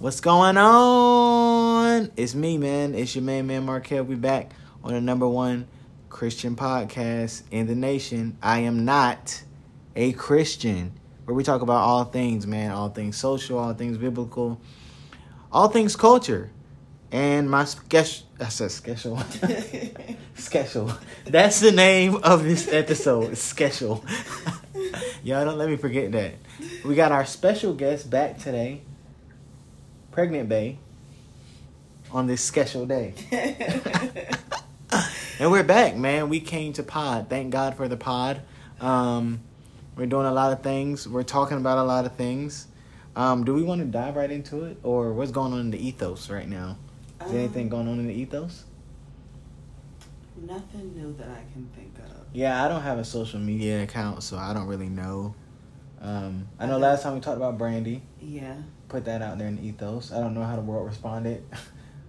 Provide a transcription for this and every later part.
What's going on? It's me, man. It's your main man, Markel. We back on the number one Christian podcast in the nation. I am not a Christian, where we talk about all things, man. All things social, all things biblical, all things culture. And my sketch, I said schedule. schedule. That's the name of this episode. Schedule. Y'all don't let me forget that. We got our special guest back today, Pregnant Bae, on this special day. and we're back, man. We came to pod. Thank God for the pod. Um, we're doing a lot of things. We're talking about a lot of things. Um, do we want to dive right into it, or what's going on in the ethos right now? Is there anything Um, going on in the ethos? Nothing new that I can think of. Yeah, I don't have a social media account, so I don't really know. Um, I know last time we talked about Brandy, Yeah. Put that out there in the ethos. I don't know how the world responded.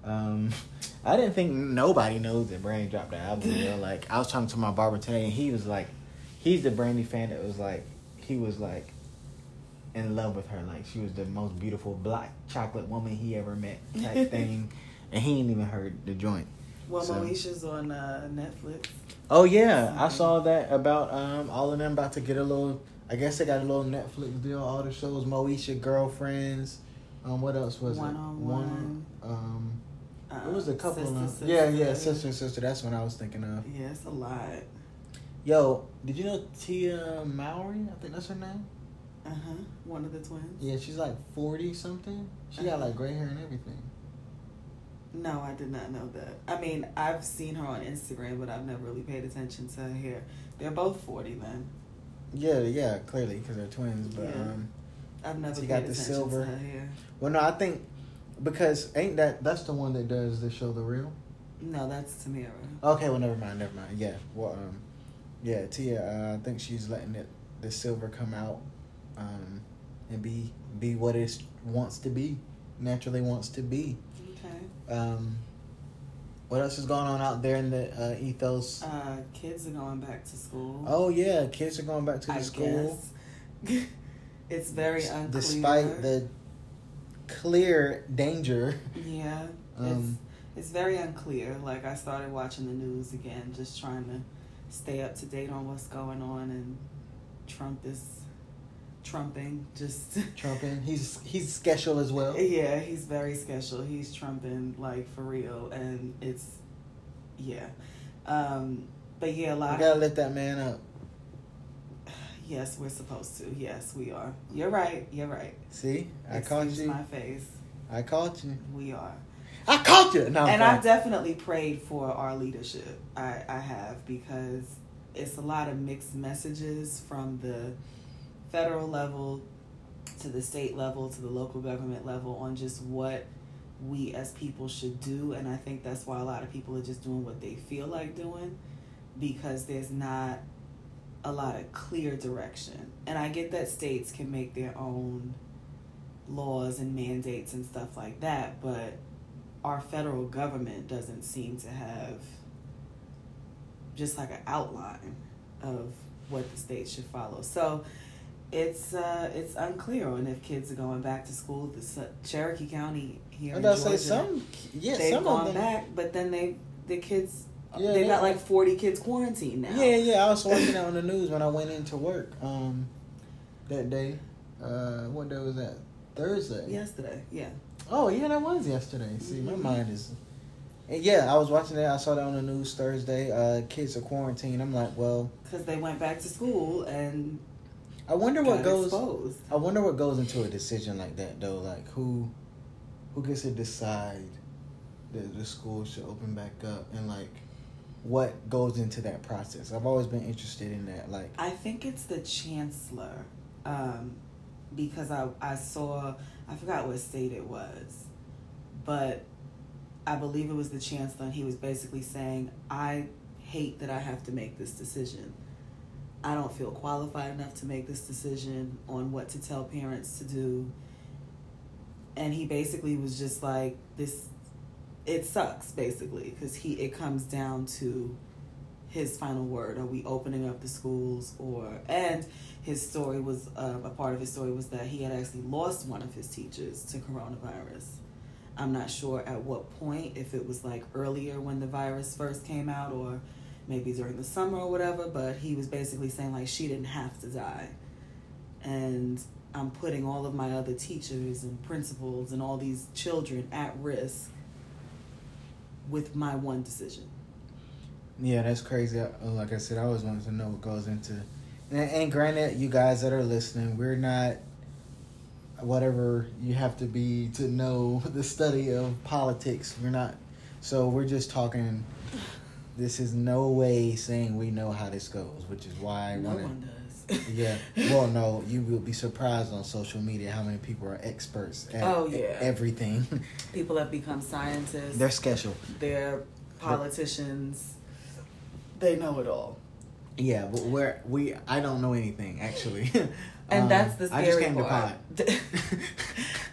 Um, I didn't think nobody knows that Brandy dropped the album. You know? Like I was talking to my barber today, and he was like, he's the Brandy fan that was like, he was like in love with her. Like she was the most beautiful black chocolate woman he ever met type thing, and he ain't even heard the joint. Well, So- Moesha's on uh, Netflix. Oh yeah, I saw that about um all of them about to get a little. I guess they got a little Netflix deal. All the shows, Moesha, girlfriends. Um, what else was One it? on One. Um, Uh, it was a couple Sister, of Sister. yeah, yeah, sister, and sister. That's what I was thinking of. Yeah, it's a lot. Yo, did you know Tia Mowry? I think that's her name. Uh huh. One of the twins. Yeah, she's like forty something. She got Uh-huh. like gray hair and everything. No, I did not know that. I mean, I've seen her on Instagram, but I've never really paid attention to her hair. They're both forty then. Yeah, yeah, clearly because they're twins. But Yeah. um, I've never She got the silver. to her hair. well, no, I think because ain't that that's the one that does the show The Real. No, that's Tamera. Okay, well, never mind, never mind. Yeah, well, um, yeah, Tia, uh, I think she's letting it the silver come out, um, and be be what it wants to be, naturally wants to be. Okay. Um, what else is going on out there in the uh, ethos? Uh, kids are going back to school. Oh yeah, kids are going back to the I school, guess. it's very unclear. despite the clear danger. yeah, Um, it's it's very unclear. Like I started watching the news again, just trying to stay up to date on what's going on, and Trump is trumping. Just Trumping, he's he's special as well. yeah, he's very special. He's trumping like for real, and it's yeah. Um, but yeah, a lot. gotta let that man up. Yes, we're supposed to. Yes, we are. You're right. You're right. See, I caught Excuse you. my face. I caught you. We are. I caught you. No, and. I've definitely prayed for our leadership. I, I have because it's a lot of mixed messages from the federal level to the state level to the local government level on just what we as people should do. And I think that's why a lot of people are just doing what they feel like doing because there's not a lot of clear direction. And I get that states can make their own laws and mandates and stuff like that, but our federal government doesn't seem to have just like an outline of what the states should follow. So it's uh, it's unclear on if kids are going back to school. The Su- Cherokee County here in Georgia, say some. Yeah, they've some gone of them. back, but then they the kids Yeah, they've got like forty kids quarantined now. Yeah, yeah. I was watching that on the news when I went into work um, that day. Uh, what day was that? Thursday. Yesterday, yeah. Oh yeah, that was yesterday. See, my Mhm. mind is. And yeah, I was watching that. I saw that on the news Thursday. Uh, kids are quarantined. I'm like, well, Because they went back to school and I wonder what goes. exposed. I wonder what goes into a decision like that though. Like who, who gets to decide that the school should open back up and like what goes into that process. I've always been interested in that. Like I think it's the chancellor, um, because I I saw I forgot what state it was, but I believe it was the chancellor, and he was basically saying, "I hate that I have to make this decision. I don't feel qualified enough to make this decision on what to tell parents to do." And he basically was just like, "This, it sucks," basically, because he it comes down to his final word? Are we opening up the schools or and his story was uh, a part of his story was that he had actually lost one of his teachers to coronavirus. I'm not sure at what point, if it was like earlier when the virus first came out or maybe during the summer or whatever, but he was basically saying like she didn't have to die. And I'm putting all of my other teachers and principals and all these children at risk with my one decision. Yeah, that's crazy. Uh, like I said, I always wanted to know what goes into. And, and granted, you guys that are listening, we're not whatever you have to be to know the study of politics. We're not. So we're just talking. This is no way saying we know how this goes, which is why I no want one does. Yeah. Well, no, you will be surprised on social media how many people are experts at Oh, yeah. everything. People have become scientists. They're special. They're politicians. They know it all. Yeah, but where we I don't know anything actually. And Um, that's the scary I just came part. to pod.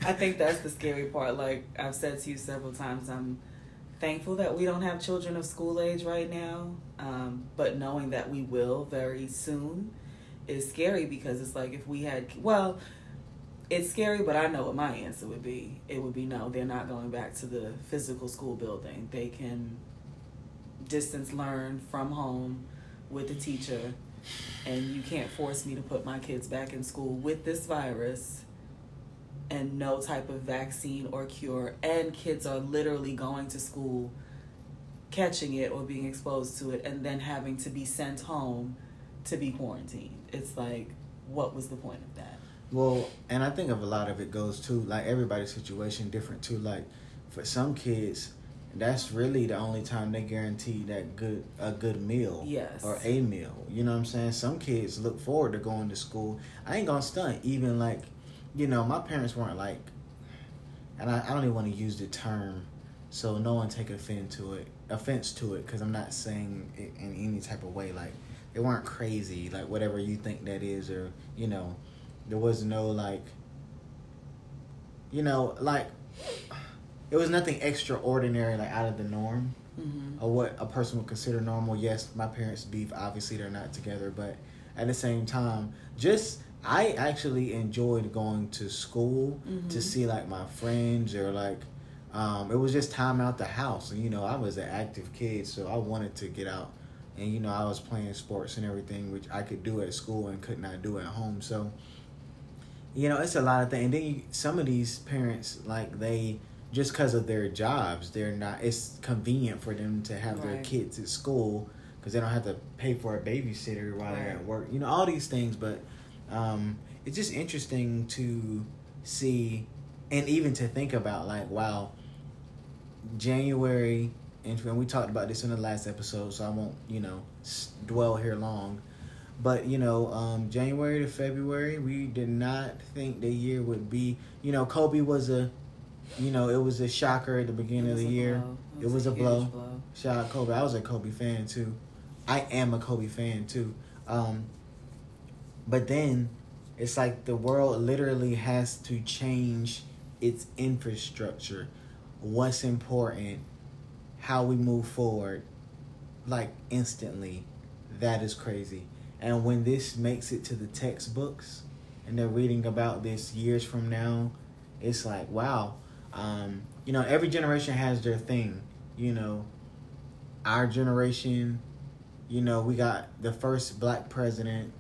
I think that's the scary part. Like I've said to you several times, I'm thankful that we don't have children of school age right now. Um, but knowing that we will very soon is scary because it's like if we had, well, it's scary, but I know what my answer would be. It would be no, they're not going back to the physical school building. They can distance learn from home with the teacher and you can't force me to put my kids back in school with this virus and no type of vaccine or cure and kids are literally going to school catching it or being exposed to it and then having to be sent home to be quarantined it's like what was the point of that Well, and I think of a lot of it goes to like everybody's situation different too. Like for some kids, that's really the only time they guarantee that good a good meal. Yes. Or a meal. You know what I'm saying? Some kids look forward to going to school. I ain't gonna stunt. Even like, you know, my parents weren't like, and I, I don't even want to use the term, so no one take offense to it. Offense to it, because I'm not saying it in any type of way. Like they weren't crazy, like whatever you think that is, or you know, there was no like, you know, like it was nothing extraordinary, like out of the norm mm-hmm. or what a person would consider normal. Yes, my parents beef. Obviously, they're not together, but at the same time, just I actually enjoyed going to school Mhm. to see like my friends or like um, it was just time out the house. And you know, I was an active kid, so I wanted to get out. And you know, I was playing sports and everything, which I could do at school and could not do at home. So, you know, it's a lot of things. And then you, some of these parents, like they, just because of their jobs, they're not. It's convenient for them to have their kids at school because they don't have to pay for a babysitter while they're at work. You know, all these things. But um, it's just interesting to see, and even to think about, like, wow, January. And we talked about this in the last episode, so I won't, you know, dwell here long. But you know, um, January to February, we did not think the year would be. You know, Kobe was a, you know, it was a shocker at the beginning of the year. blow. It was a huge blow. Shout out Kobe. I was a Kobe fan too. I am a Kobe fan too. Um, but then it's like the world literally has to change its infrastructure. What's important, how we move forward, like instantly. That is crazy. And when this makes it to the textbooks and they're reading about this years from now, it's like, wow. Um, you know, every generation has their thing. You know, our generation, you know, we got the first black president.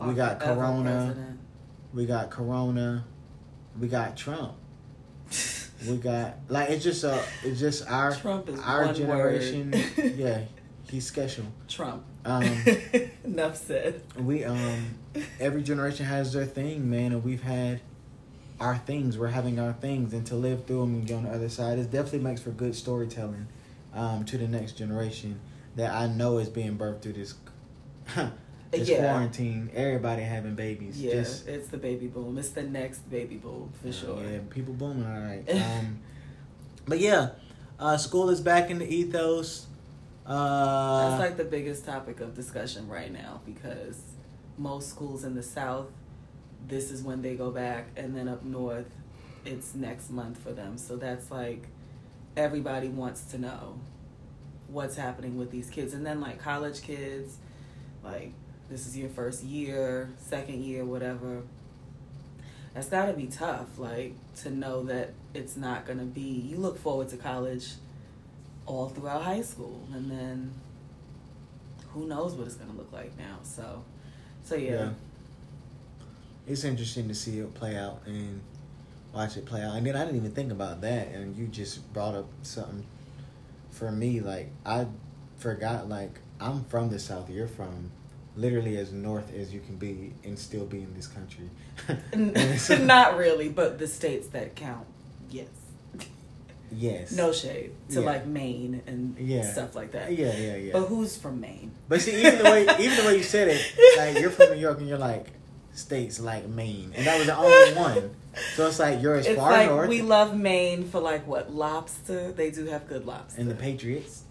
We got Corona. We got Corona. We got Trump. We got like it's just a it's just our Trump is our generation. yeah, he's special. Trump. Um, Enough said. we um every generation has their thing, man, and we've had our things. We're having our things, and to live through them and get on the other side, it definitely makes for good storytelling um, to the next generation that I know is being birthed through this this Yeah. quarantine. Everybody having babies. Yeah, Just it's the baby boom. It's the next baby boom for sure. Yeah, people booming. All right. Um, but yeah, uh, school is back in the ethos. Uh, That's like the biggest topic of discussion right now because most schools in the South, this is when they go back, and then up north, it's next month for them. So that's like everybody wants to know what's happening with these kids, and then like college kids, like this is your first year, second year, whatever. That's got to be tough, like to know that it's not gonna be. You look forward to college all throughout high school, and then who knows what it's gonna look like now. So, so yeah. yeah. It's interesting to see it play out and watch it play out. And then I didn't even think about that, and you just brought up something for me. Like I forgot, like I'm from the South. You're from literally as north as you can be and still be in this country. Not really, but the states that count, yes. Yes. No shade to yeah. like Maine and yeah. stuff like that. Yeah, yeah, yeah. But who's from Maine? But see, even the way even the way you said it, like you're from New York and you're like states like Maine, and that was the only one. So it's like you're as it's far like north. We love Maine for like what lobster. They do have good lobster. And the Patriots.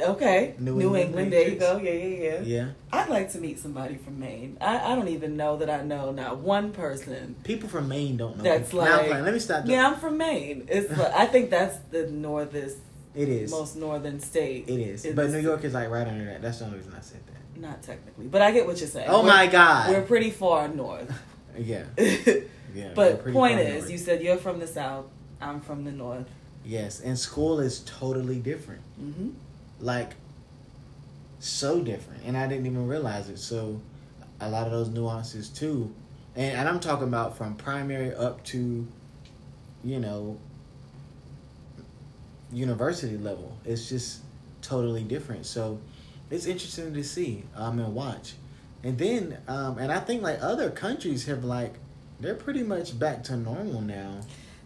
Okay. New, New England. England there you go. Yeah, yeah, yeah. Yeah. I'd like to meet somebody from Maine. I, I don't even know that I know not one person. People from Maine don't know. That's people. like. Let me stop. Yeah, I'm from Maine. It's. like, I think that's the northest. It is most northern state. It is, but New York is like right under that. That's the only reason I said that. Not technically, but I get what you're saying. Oh we're, my god, we're pretty far north. yeah. yeah. But point is, north. you said you're from the south. I'm from the north. Yes, and school is totally different. Mm-hmm. Like so different, and I didn't even realize it. So, a lot of those nuances too, and and I'm talking about from primary up to, you know, university level. It's just totally different. So, it's interesting to see um and watch, and then um and I think like other countries have like they're pretty much back to normal now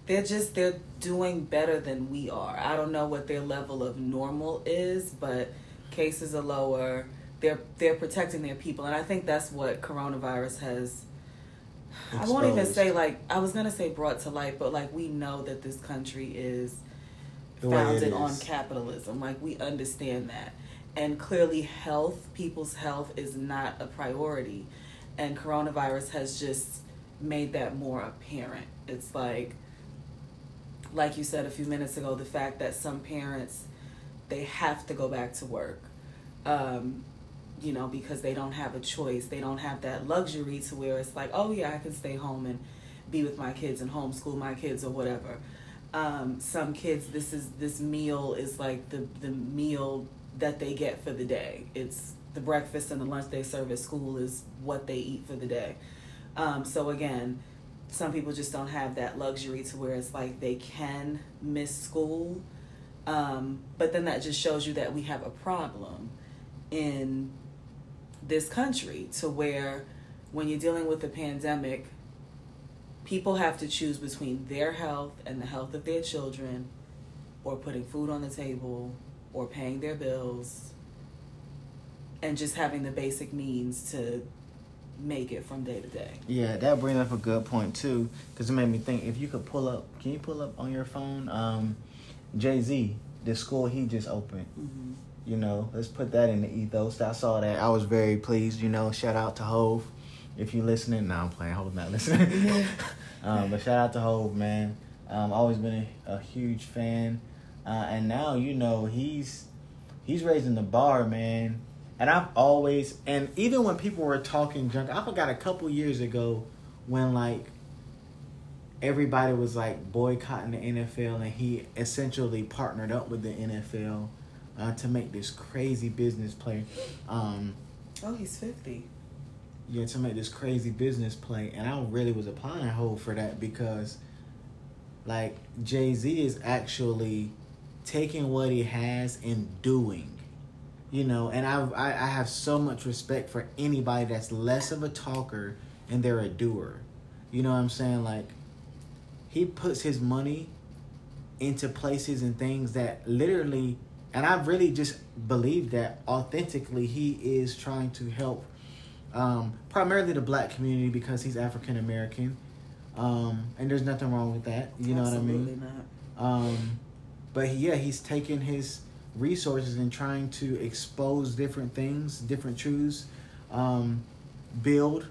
they're just they're doing better than we are. I don't know what their level of normal is, but cases are lower. They're they're protecting their people, and I think that's what coronavirus has. Exposed. I won't even say like I was gonna say brought to light, but like we know that this country is founded on capitalism. Like we understand that, and clearly health, people's health, is not a priority, and coronavirus has just made that more apparent. It's like, like you said a few minutes ago, the fact that some parents they have to go back to work. Um, you know, because they don't have a choice. They don't have that luxury to where it's like, oh yeah, I can stay home and be with my kids and homeschool my kids or whatever. Um, some kids, this is this meal is like the the meal that they get for the day. It's the breakfast and the lunch they serve at school is what they eat for the day. Um, so again, some people just don't have that luxury to where it's like they can miss school. Um, but then that just shows you that we have a problem in this country to where when you're dealing with a pandemic, people have to choose between their health and the health of their children, or putting food on the table, or paying their bills, and just having the basic means to make it from day to day. Yeah, that brings up a good point too, because it made me think. If you could pull up, can you pull up on your phone? Um, Jay Z, the school he just opened. Mm-hmm. You know, let's put that in the ethos. I saw that. I was very pleased. You know, shout out to Hov. If you're listening, no, I'm playing. Hov not listening. um, but shout out to Hov, man. Um, always been a, a huge fan, uh, and now you know he's he's raising the bar, man. And I've always, and even when people were talking junk, I forgot a couple years ago when like everybody was like boycotting the NFL, and he essentially partnered up with the NFL uh, to make this crazy business play. Um, oh, he's fifty. Yeah, to make this crazy business play, and I really was applying hold for that because, like, Jay Z is actually taking what he has and doing. You know, and I, I I have so much respect for anybody that's less of a talker and they're a doer. You know what I'm saying? Like, he puts his money into places and things that literally and I really just believe that authentically he is trying to help um, primarily the black community because he's African American. Um, and there's nothing wrong with that. You know Absolutely what I mean? Not. Um, but he, yeah, he's taking his resources and trying to expose different things, different truths, um, build,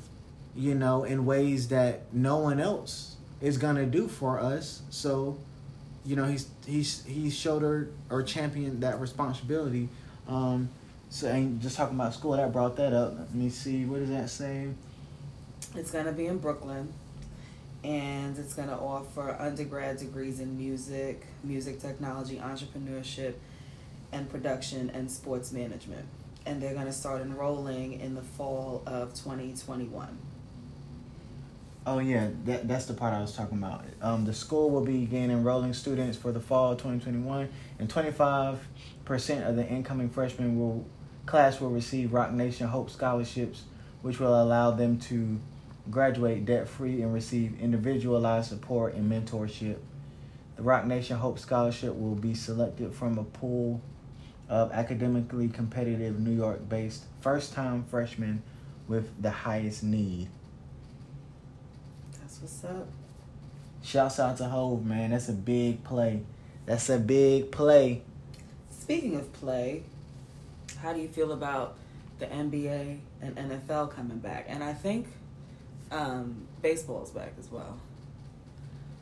you know, in ways that no one else is gonna do for us. So, you know, he's he's he's shouldered or championed that responsibility Um, so and just talking about school, that brought that up. Let me see. What does that say? It's gonna be in Brooklyn, and it's gonna offer undergrad degrees in music, music technology, entrepreneurship, and production and sports management. And they're gonna start enrolling in the fall of 2021. Oh yeah, that that's the part I was talking about. Um, the school will begin enrolling students for the fall of 2021, and 25 percent of the incoming freshmen will class will receive Roc Nation Hope scholarships, which will allow them to graduate debt free and receive individualized support and mentorship. The Roc Nation Hope Scholarship will be selected from a pool of academically competitive New York based first time freshmen with the highest need. That's what's up. Shouts out to Hov, man. That's a big play. That's a big play. Speaking of play, how do you feel about the NBA and NFL coming back? And I think um, baseball's back as well.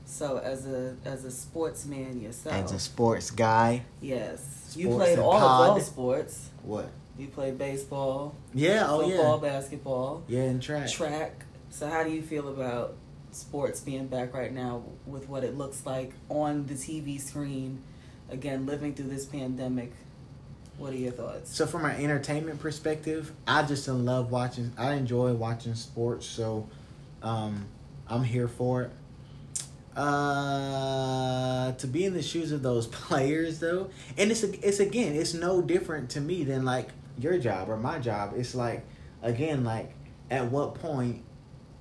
So as a as a sportsman yourself, As a sports guy. yes, you played all pod. of those sports. What? You played baseball, Yeah, oh football, yeah. basketball, Yeah, and track. track. So how do you feel about sports being back right now with what it looks like on the TV screen? Again, living through this pandemic. What are your thoughts? So from an entertainment perspective, I just love watching I enjoy watching sports, so um I'm here for it. Uh to be in the shoes of those players though, and it's it's again, it's no different to me than like your job or my job. It's like again like at what point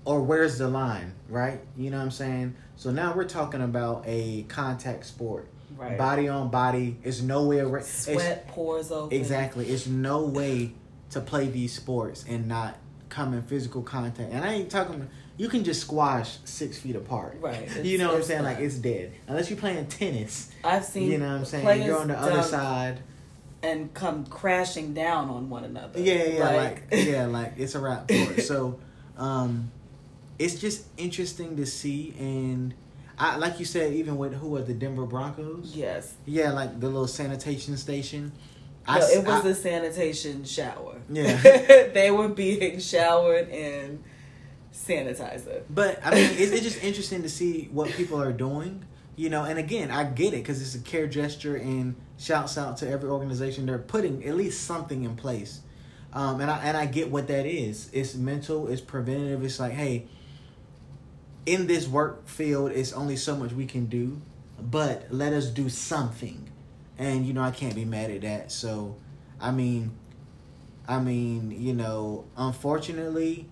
or where's the line, right? You know what I'm saying? So now we're talking about a contact sport. Right. Body on body. It's no way around. Sweat pours open. Exactly. It's no way to play these sports and not come in physical contact. And I ain't talking. You can just squash six feet apart. Right. you know what I'm saying? Like it's dead. Unless you're playing tennis. I've seen You know what I'm saying? You're on the other side. and come crashing down on one another. Yeah, yeah, like, yeah, like it's a wrap for it. So, um, it's just interesting to see, and I like you said, even with who are the Denver Broncos? yes. Yeah, like the little sanitation station. No, s- it was I- a sanitation shower. Yeah. they were being showered in sanitizer. But I mean, it's, it's just interesting to see what people are doing, you know. And again, I get it because it's a care gesture, and shouts out to every organization they're putting at least something in place. Um, and I and I get what that is. It's mental. It's preventative. It's like, hey, in this work field, it's only so much we can do, but let us do something. And you know, I can't be mad at that. So, I mean, I mean, you know, unfortunately,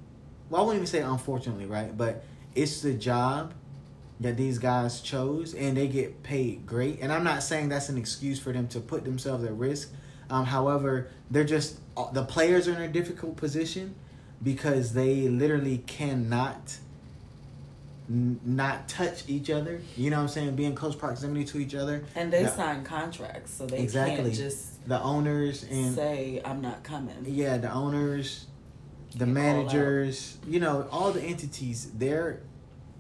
well, I wouldn't even say unfortunately, right? But it's the job that these guys chose, and they get paid great. And I'm not saying that's an excuse for them to put themselves at risk. Um, however, they're just the players are in a difficult position because they literally cannot n- not touch each other. You know what I'm saying? Be in close proximity to each other. And they sign contracts, so they Exactly. can't just The owners and say, I'm not coming. yeah, the owners, the managers, you know, all the entities, they're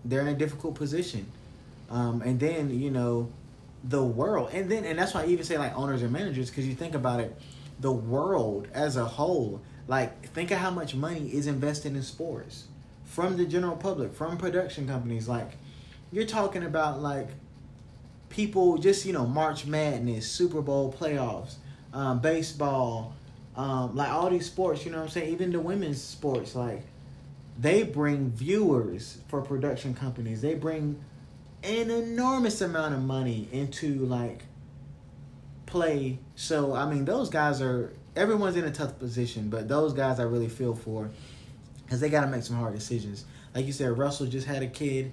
they're in a difficult position. Um, and then, you know, the world and then and that's why I even say like owners and managers, because you think about it, the world as a whole, like think of how much money is invested in sports from the general public, from production companies. Like you're talking about like people just, you know, March Madness, Super Bowl playoffs, um, baseball, um, like all these sports, you know what I'm saying? Even the women's sports, like they bring viewers for production companies. They bring an enormous amount of money into like play. So I mean, those guys are everyone's in a tough position, but those guys I really feel for because they got to make some hard decisions. Like you said, Russell just had a kid.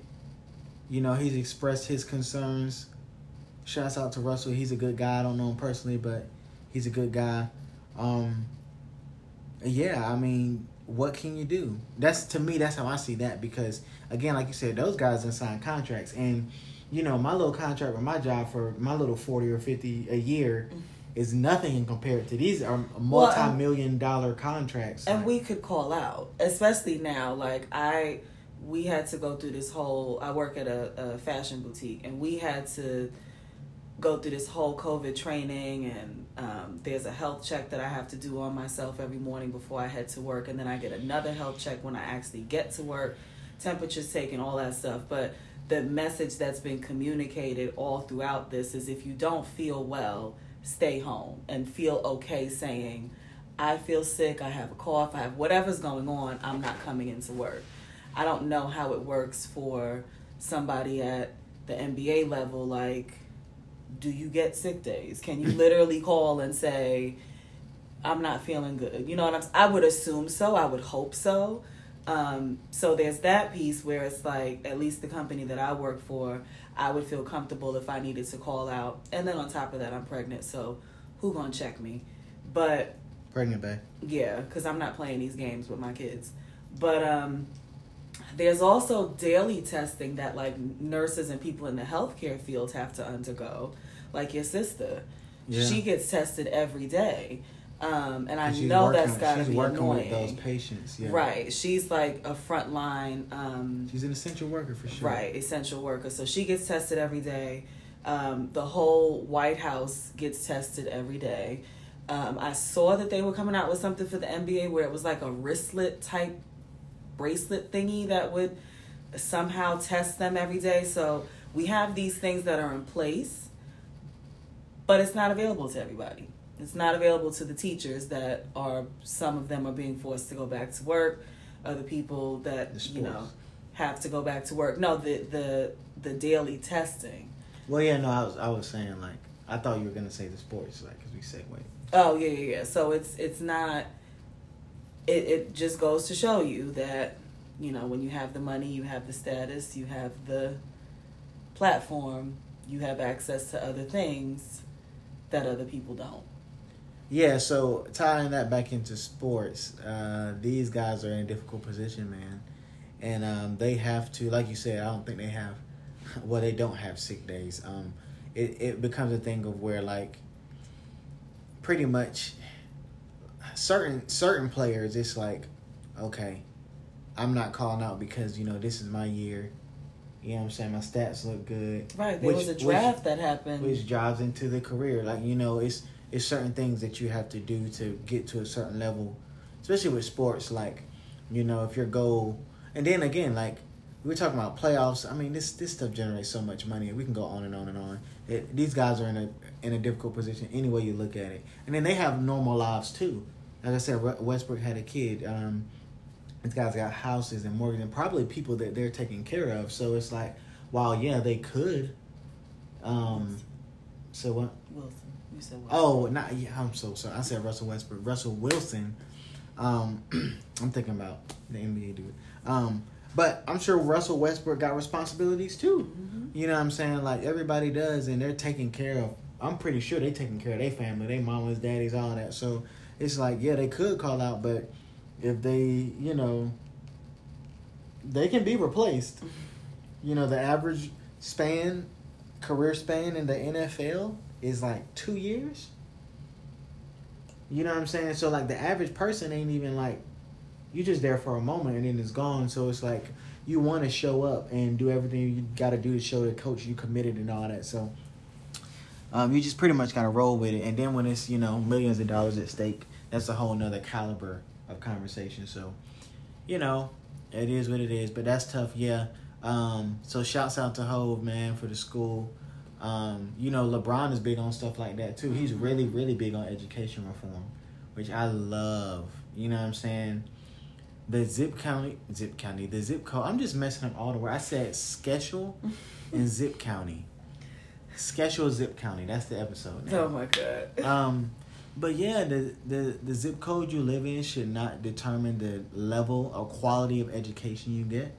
You know, he's expressed his concerns. Shouts out to Russell. He's a good guy. I don't know him personally, but he's a good guy. Um, yeah, I mean, what can you do? That's to me. That's how I see that because again, like you said, those guys done signed contracts, and you know, my little contract with my job for my little forty or fifty a year is nothing in compared to these are multi-million dollar contracts. And Like, we could call out, especially now. Like I, we had to go through this whole. I work at a, a fashion boutique, and we had to go through this whole COVID training, and um, there's a health check that I have to do on myself every morning before I head to work, and then I get another health check when I actually get to work, temperatures taken, all that stuff. But the message that's been communicated all throughout this is if you don't feel well, stay home and feel okay saying, I feel sick, I have a cough, I have whatever's going on, I'm not coming into work. I don't know how it works for somebody at the NBA level, like, do you get sick days? Can you literally call and say, I'm not feeling good? You know what I'm I would assume so, I would hope so. Um, so there's that piece where it's like, at least the company that I work for, I would feel comfortable if I needed to call out. And then on top of that, I'm pregnant, so who gonna check me? But pregnant, babe. Yeah, because I'm not playing these games with my kids. But um, there's also daily testing that like nurses and people in the healthcare field have to undergo. Like your sister, yeah. she gets tested every day. Um, and I know working, that's got to be working annoying. with those patients, yeah. Right. She's like a frontline. Um, she's an essential worker for sure. Right, essential worker. So she gets tested every day. Um, the whole White House gets tested every day. Um, I saw that they were coming out with something for the NBA where it was like a wristlet type bracelet thingy that would somehow test them every day. So we have these things that are in place, but it's not available to everybody. It's not available to the teachers that are some of them are being forced to go back to work. Other people that you know have to go back to work. No, the the the daily testing. Well, yeah, no, I was I was saying like I thought you were gonna say the sports like because we segue. Oh yeah, yeah, yeah. So it's it's not. It it just goes to show you that you know when you have the money, you have the status, you have the platform, you have access to other things that other people don't. Yeah, so tying that back into sports, uh, these guys are in a difficult position, man, and um, they have to, like you said, I don't think they have, well, they don't have sick days. Um, it it becomes a thing of where like, pretty much, certain certain players, it's like, okay, I'm not calling out because you know this is my year. You know what I'm saying? My stats look good. Right. There which, was a draft which, that happened. Which drives into the career. Like, you know, it's it's certain things that you have to do to get to a certain level, especially with sports. Like, you know, if your goal, and then again, like we're talking about playoffs. I mean, this this stuff generates so much money. and We can go on and on and on. It, these guys are in a in a difficult position any way you look at it, and then they have normal lives too. Like I said, Westbrook had a kid. Um, these guys got houses and mortgages, and probably people that they're taking care of. So it's like, while yeah, they could. Um, so what? Wilson. You said Oh, not yeah. I'm so sorry. I said Russell Westbrook. Russell Wilson. Um, I'm thinking about the NBA dude. Um, but I'm sure Russell Westbrook got responsibilities too. Mm-hmm. You know what I'm saying? Like everybody does, and they're taking care of. I'm pretty sure they're taking care of their family, their mamas, daddies, all that. So it's like, yeah, they could call out, but if they, you know, they can be replaced. Mm-hmm. You know, the average span, career span in the NFL is like two years. You know what I'm saying? So like the average person ain't even like you just there for a moment and then it's gone. So it's like you want to show up and do everything you got to do to show the coach you committed and all that. So um, you just pretty much got to roll with it. And then when it's you know millions of dollars at stake, that's a whole nother caliber of conversation. So you know it is what it is. But that's tough. Yeah. Um, so shouts out to Hov man for the school. Um, you know, LeBron is big on stuff like that too. He's really, really big on education reform, which I love. You know what I'm saying? The zip county, zip county, the zip code. I'm just messing up all the words. I said schedule and zip county. Schedule zip county. That's the episode. Now. Oh my god. Um, but yeah, the, the the zip code you live in should not determine the level or quality of education you get.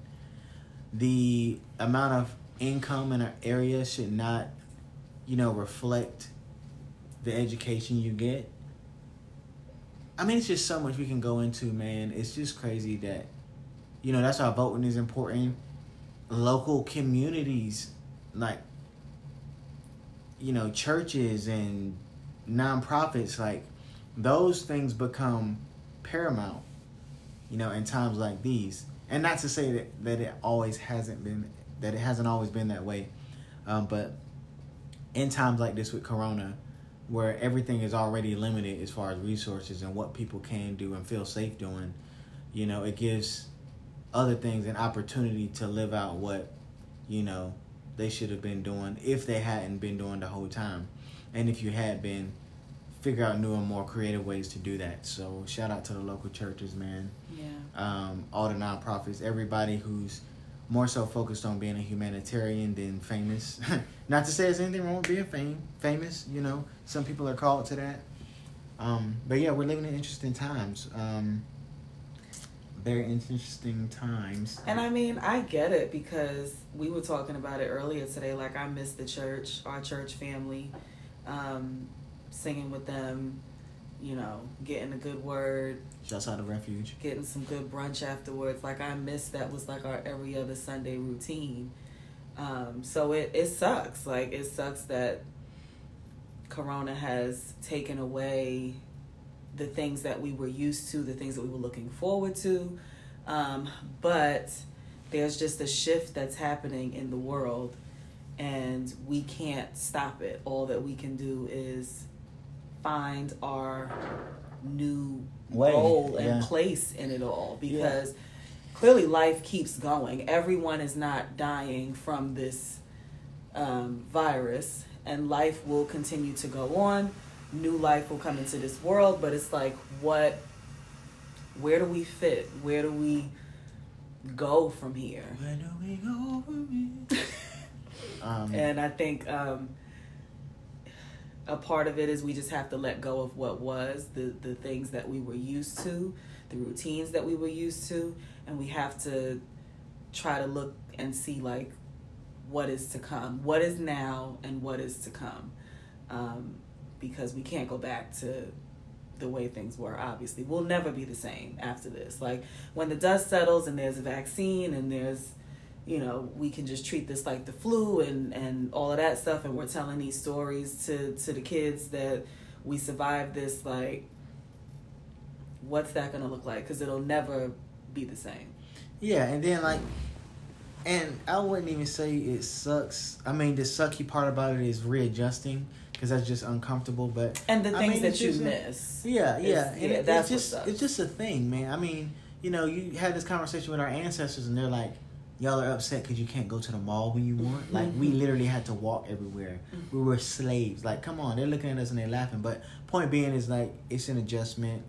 The amount of income in an area should not, you know, reflect the education you get. I mean, it's just so much we can go into, man. It's just crazy that, you know, that's why voting is important. Local communities, like, you know, churches and nonprofits, like, those things become paramount, you know, in times like these. And not to say that, that it always hasn't been that it hasn't always been that way. Um, but in times like this with Corona, where everything is already limited as far as resources and what people can do and feel safe doing, you know, it gives other things an opportunity to live out what, you know, they should have been doing if they hadn't been doing the whole time. And if you had been, figure out new and more creative ways to do that. So shout out to the local churches, man. Yeah. Um, all the nonprofits, everybody who's more so focused on being a humanitarian than famous. Not to say there's anything wrong with being fame, famous. You know, some people are called to that. Um, but yeah, we're living in interesting times. Um, very interesting times. And I mean, I get it because we were talking about it earlier today. Like, I miss the church, our church family, um, singing with them, you know, getting a good word. Shouts out to Refuge. Getting some good brunch afterwards. Like, I miss that was like our every other Sunday routine. Um, so it, it sucks. Like, it sucks that Corona has taken away the things that we were used to, the things that we were looking forward to. Um, but there's just a shift that's happening in the world, and we can't stop it. All that we can do is find our new Way, role and yeah. place in it all because clearly life keeps going. Everyone is not dying from this um, virus, and life will continue to go on. New life will come into this world, but it's like, what? Where do we fit? Where do we go from here? Where do we go from here? um, And I think um, a part of it is we just have to let go of what was the the things that we were used to, the routines that we were used to, and we have to try to look and see like what is to come, what is now, and what is to come, um, because we can't go back to the way things were. Obviously, we'll never be the same after this. Like when the dust settles and there's a vaccine and there's you know we can just treat this like the flu and and all of that stuff and we're telling these stories to to the kids that we survived this like what's that going to look like because it'll never be the same Yeah, and then like, and I wouldn't even say it sucks. I mean, the sucky part about it is readjusting because that's just uncomfortable. But and the I things mean, that you miss yeah, yeah, It's- and yeah, it- that's it's just it's just a thing, man. I mean, you know, you had this conversation with our ancestors, and they're like, "Y'all are upset because you can't go to the mall when you want." Like we Mhm. literally had to walk everywhere. We were slaves. Like, come on, they're looking at us and they're laughing. But point being is like it's an adjustment.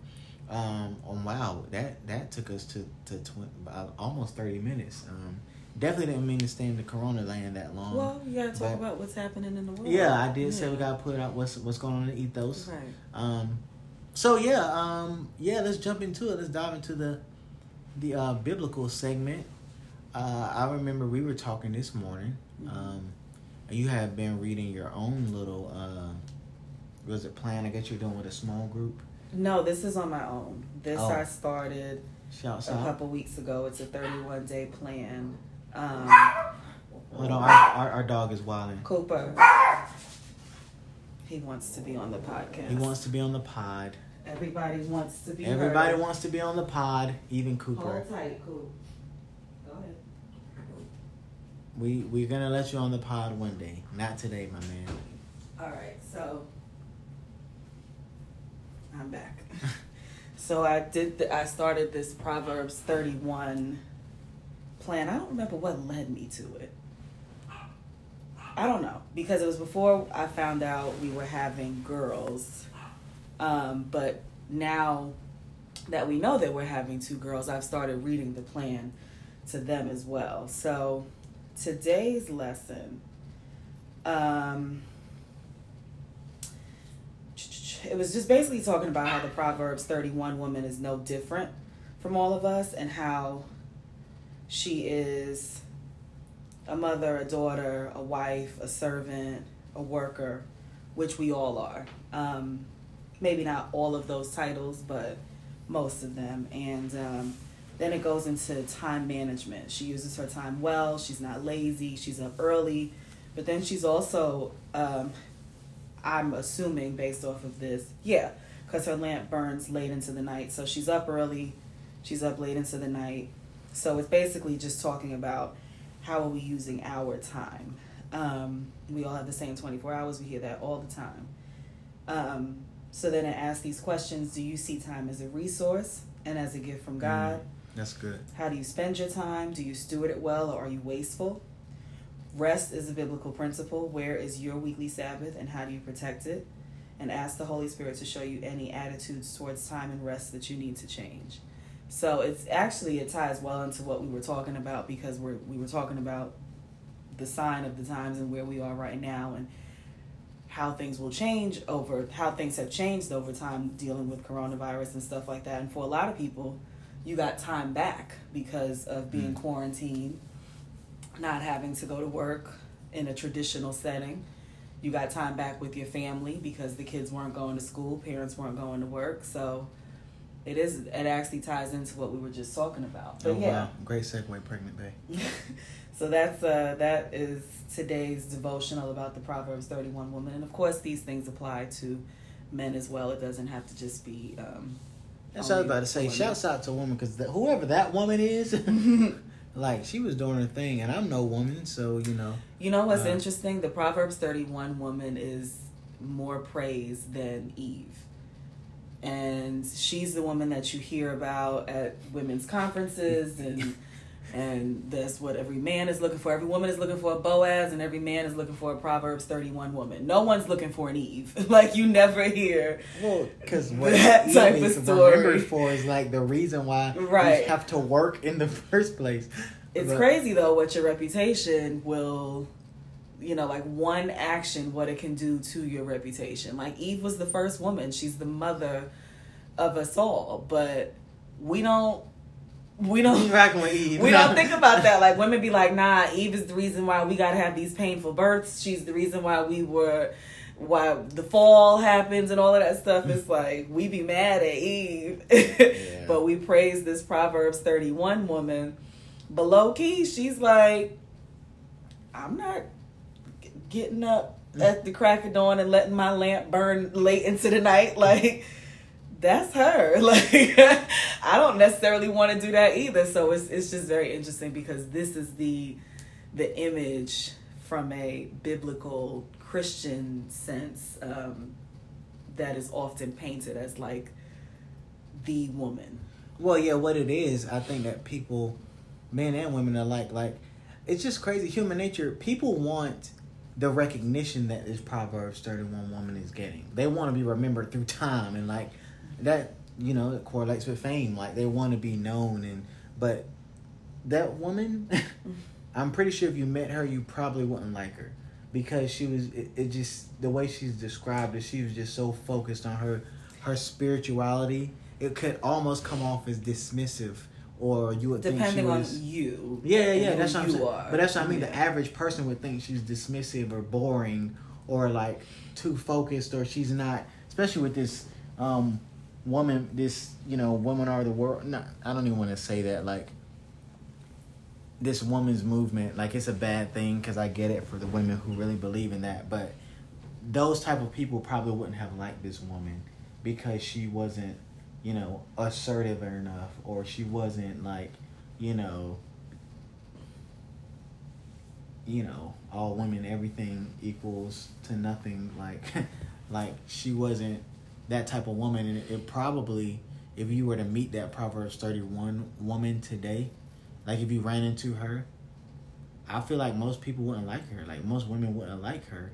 Um, oh wow, that that took us to to tw- almost thirty minutes. Um, definitely didn't mean to stay in the Corona land that long. well you got to talk about what's happening in the world yeah, I did say we gotta put out what's what's going on in the ethos. right Um, so yeah, um, yeah, let's jump into it. Let's dive into the the uh, biblical segment. Uh, I remember we were talking this morning. Mhm. Um, you have been reading your own little uh, was it plan? I guess you're doing with a small group. no this is on my own this Oh. i started Shouts a couple weeks ago it's a 31 day plan um, Hold on, our, our, our dog is wilding. cooper he wants to be on the podcast He wants to be on the pod. Everybody wants to be. Everybody heard. wants to be on the pod, even Cooper. Hold tight, cool. Go ahead. We we're gonna let you on the pod one day. Not today, my man. All right, so I'm back. so I did. The, I started this Proverbs 31 plan. I don't remember what led me to it. I don't know because it was before I found out we were having girls. Um, but now that we know that we're having two girls, I've started reading the plan to them as well. So today's lesson, um, it was just basically talking about how the Proverbs 31 woman is no different from all of us and how she is a mother, a daughter, a wife, a servant, a worker, which we all are. Um, maybe not all of those titles, but most of them. And um, then it goes into time management. She uses her time well. She's not lazy. She's up early. But then she's also, um, I'm assuming based off of this, yeah, because her lamp burns late into the night. So she's up early. She's up late into the night. So it's basically just talking about how are we using our time. Um, we all have the same 24 hours. We hear that all the time. Um, so then it asks these questions Do you see time as a resource and as a gift from God? Mm, that's good. How do you spend your time? Do you steward it well or are you wasteful? Rest is a biblical principle. Where is your weekly Sabbath and how do you protect it? And ask the Holy Spirit to show you any attitudes towards time and rest that you need to change. So it's actually it ties well into what we were talking about because we're we were talking about the sign of the times and where we are right now and how things will change over how things have changed over time dealing with coronavirus and stuff like that. And for a lot of people, you got time back because of being mm. quarantined, not having to go to work in a traditional setting. You got time back with your family because the kids weren't going to school, parents weren't going to work. So it is it actually ties into what we were just talking about. But oh, yeah. wow. Great segue, pregnant babe. so that's uh that is today's devotional about the Proverbs 31 woman. And of course these things apply to men as well. It doesn't have to just be um That's what I was about to say. Women. Shouts out to a woman because whoever that woman is like she was doing her thing and I'm no woman, so you know. You know what's uh, interesting? The Proverbs 31 woman is more praised than Eve and she's the woman that you hear about at women's conferences and and that's what every man is looking for. Every woman is looking for a boaz and every man is looking for a proverbs 31 woman. No one's looking for an eve. Like you never hear well because what that type of story. for is like the reason why right. you have to work in the first place. It's but, crazy though what your reputation will you know, like one action, what it can do to your reputation. Like Eve was the first woman, she's the mother of us all, but we don't. We don't We don't think about that. Like women be like, "Nah, Eve is the reason why we gotta have these painful births. She's the reason why we were, why the fall happens and all of that stuff." It's like we be mad at Eve, yeah. but we praise this Proverbs thirty one woman. Below key, she's like, "I'm not getting up at the crack of dawn and letting my lamp burn late into the night. Like that's her. Like I don't necessarily want to do that either. So it's it's just very interesting because this is the the image from a biblical Christian sense um, that is often painted as like the woman. Well, yeah, what it is, I think that people, men and women alike, like it's just crazy human nature. People want the recognition that this Proverbs 31 woman is getting. They want to be remembered through time and like that, you know, it correlates with fame. Like they want to be known and but that woman I'm pretty sure if you met her you probably wouldn't like her because she was it, it just the way she's described it she was just so focused on her her spirituality it could almost come off as dismissive or you would depending think she was, on you. Yeah, yeah, that's what I'm saying. Are. But that's what I mean. Yeah. The average person would think she's dismissive or boring or like too focused or she's not. Especially with this um, woman, this you know, women are the world. No, I don't even want to say that. Like this woman's movement, like it's a bad thing because I get it for the women who really believe in that, but those type of people probably wouldn't have liked this woman because she wasn't you know, assertive enough or she wasn't like, you know, you know, all women everything equals to nothing like like she wasn't that type of woman and it, probably if you were to meet that Proverbs 31 woman today, like if you ran into her, I feel like most people wouldn't like her. Like most women wouldn't like her.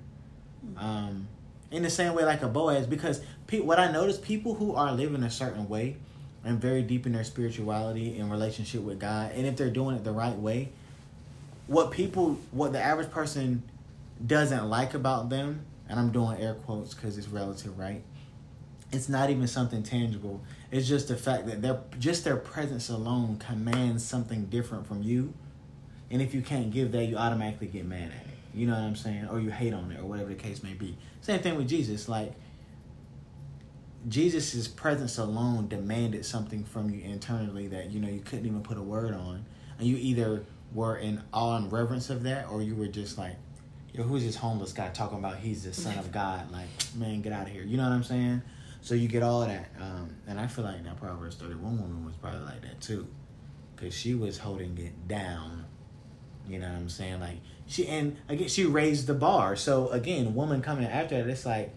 Mm-hmm. Um in the same way like a Boaz because pe- what I notice people who are living a certain way and very deep in their spirituality and relationship with God and if they're doing it the right way what people what the average person doesn't like about them and I'm doing air quotes cuz it's relative right? It's not even something tangible. It's just the fact that their just their presence alone commands something different from you. And if you can't give that you automatically get mad at it you know what I'm saying or you hate on it or whatever the case may be same thing with Jesus. Like Jesus' presence alone demanded something from you internally that you know you couldn't even put a word on, and you either were in awe and reverence of that, or you were just like, "Yo, who's this homeless guy talking about he's the son of God? Like, man, get out of here." You know what I'm saying? So you get all that, um, and I feel like that Proverbs 31 woman was probably like that too, because she was holding it down You know what I'm saying? Like she and again she raised the bar. So again, woman coming after that, it's like,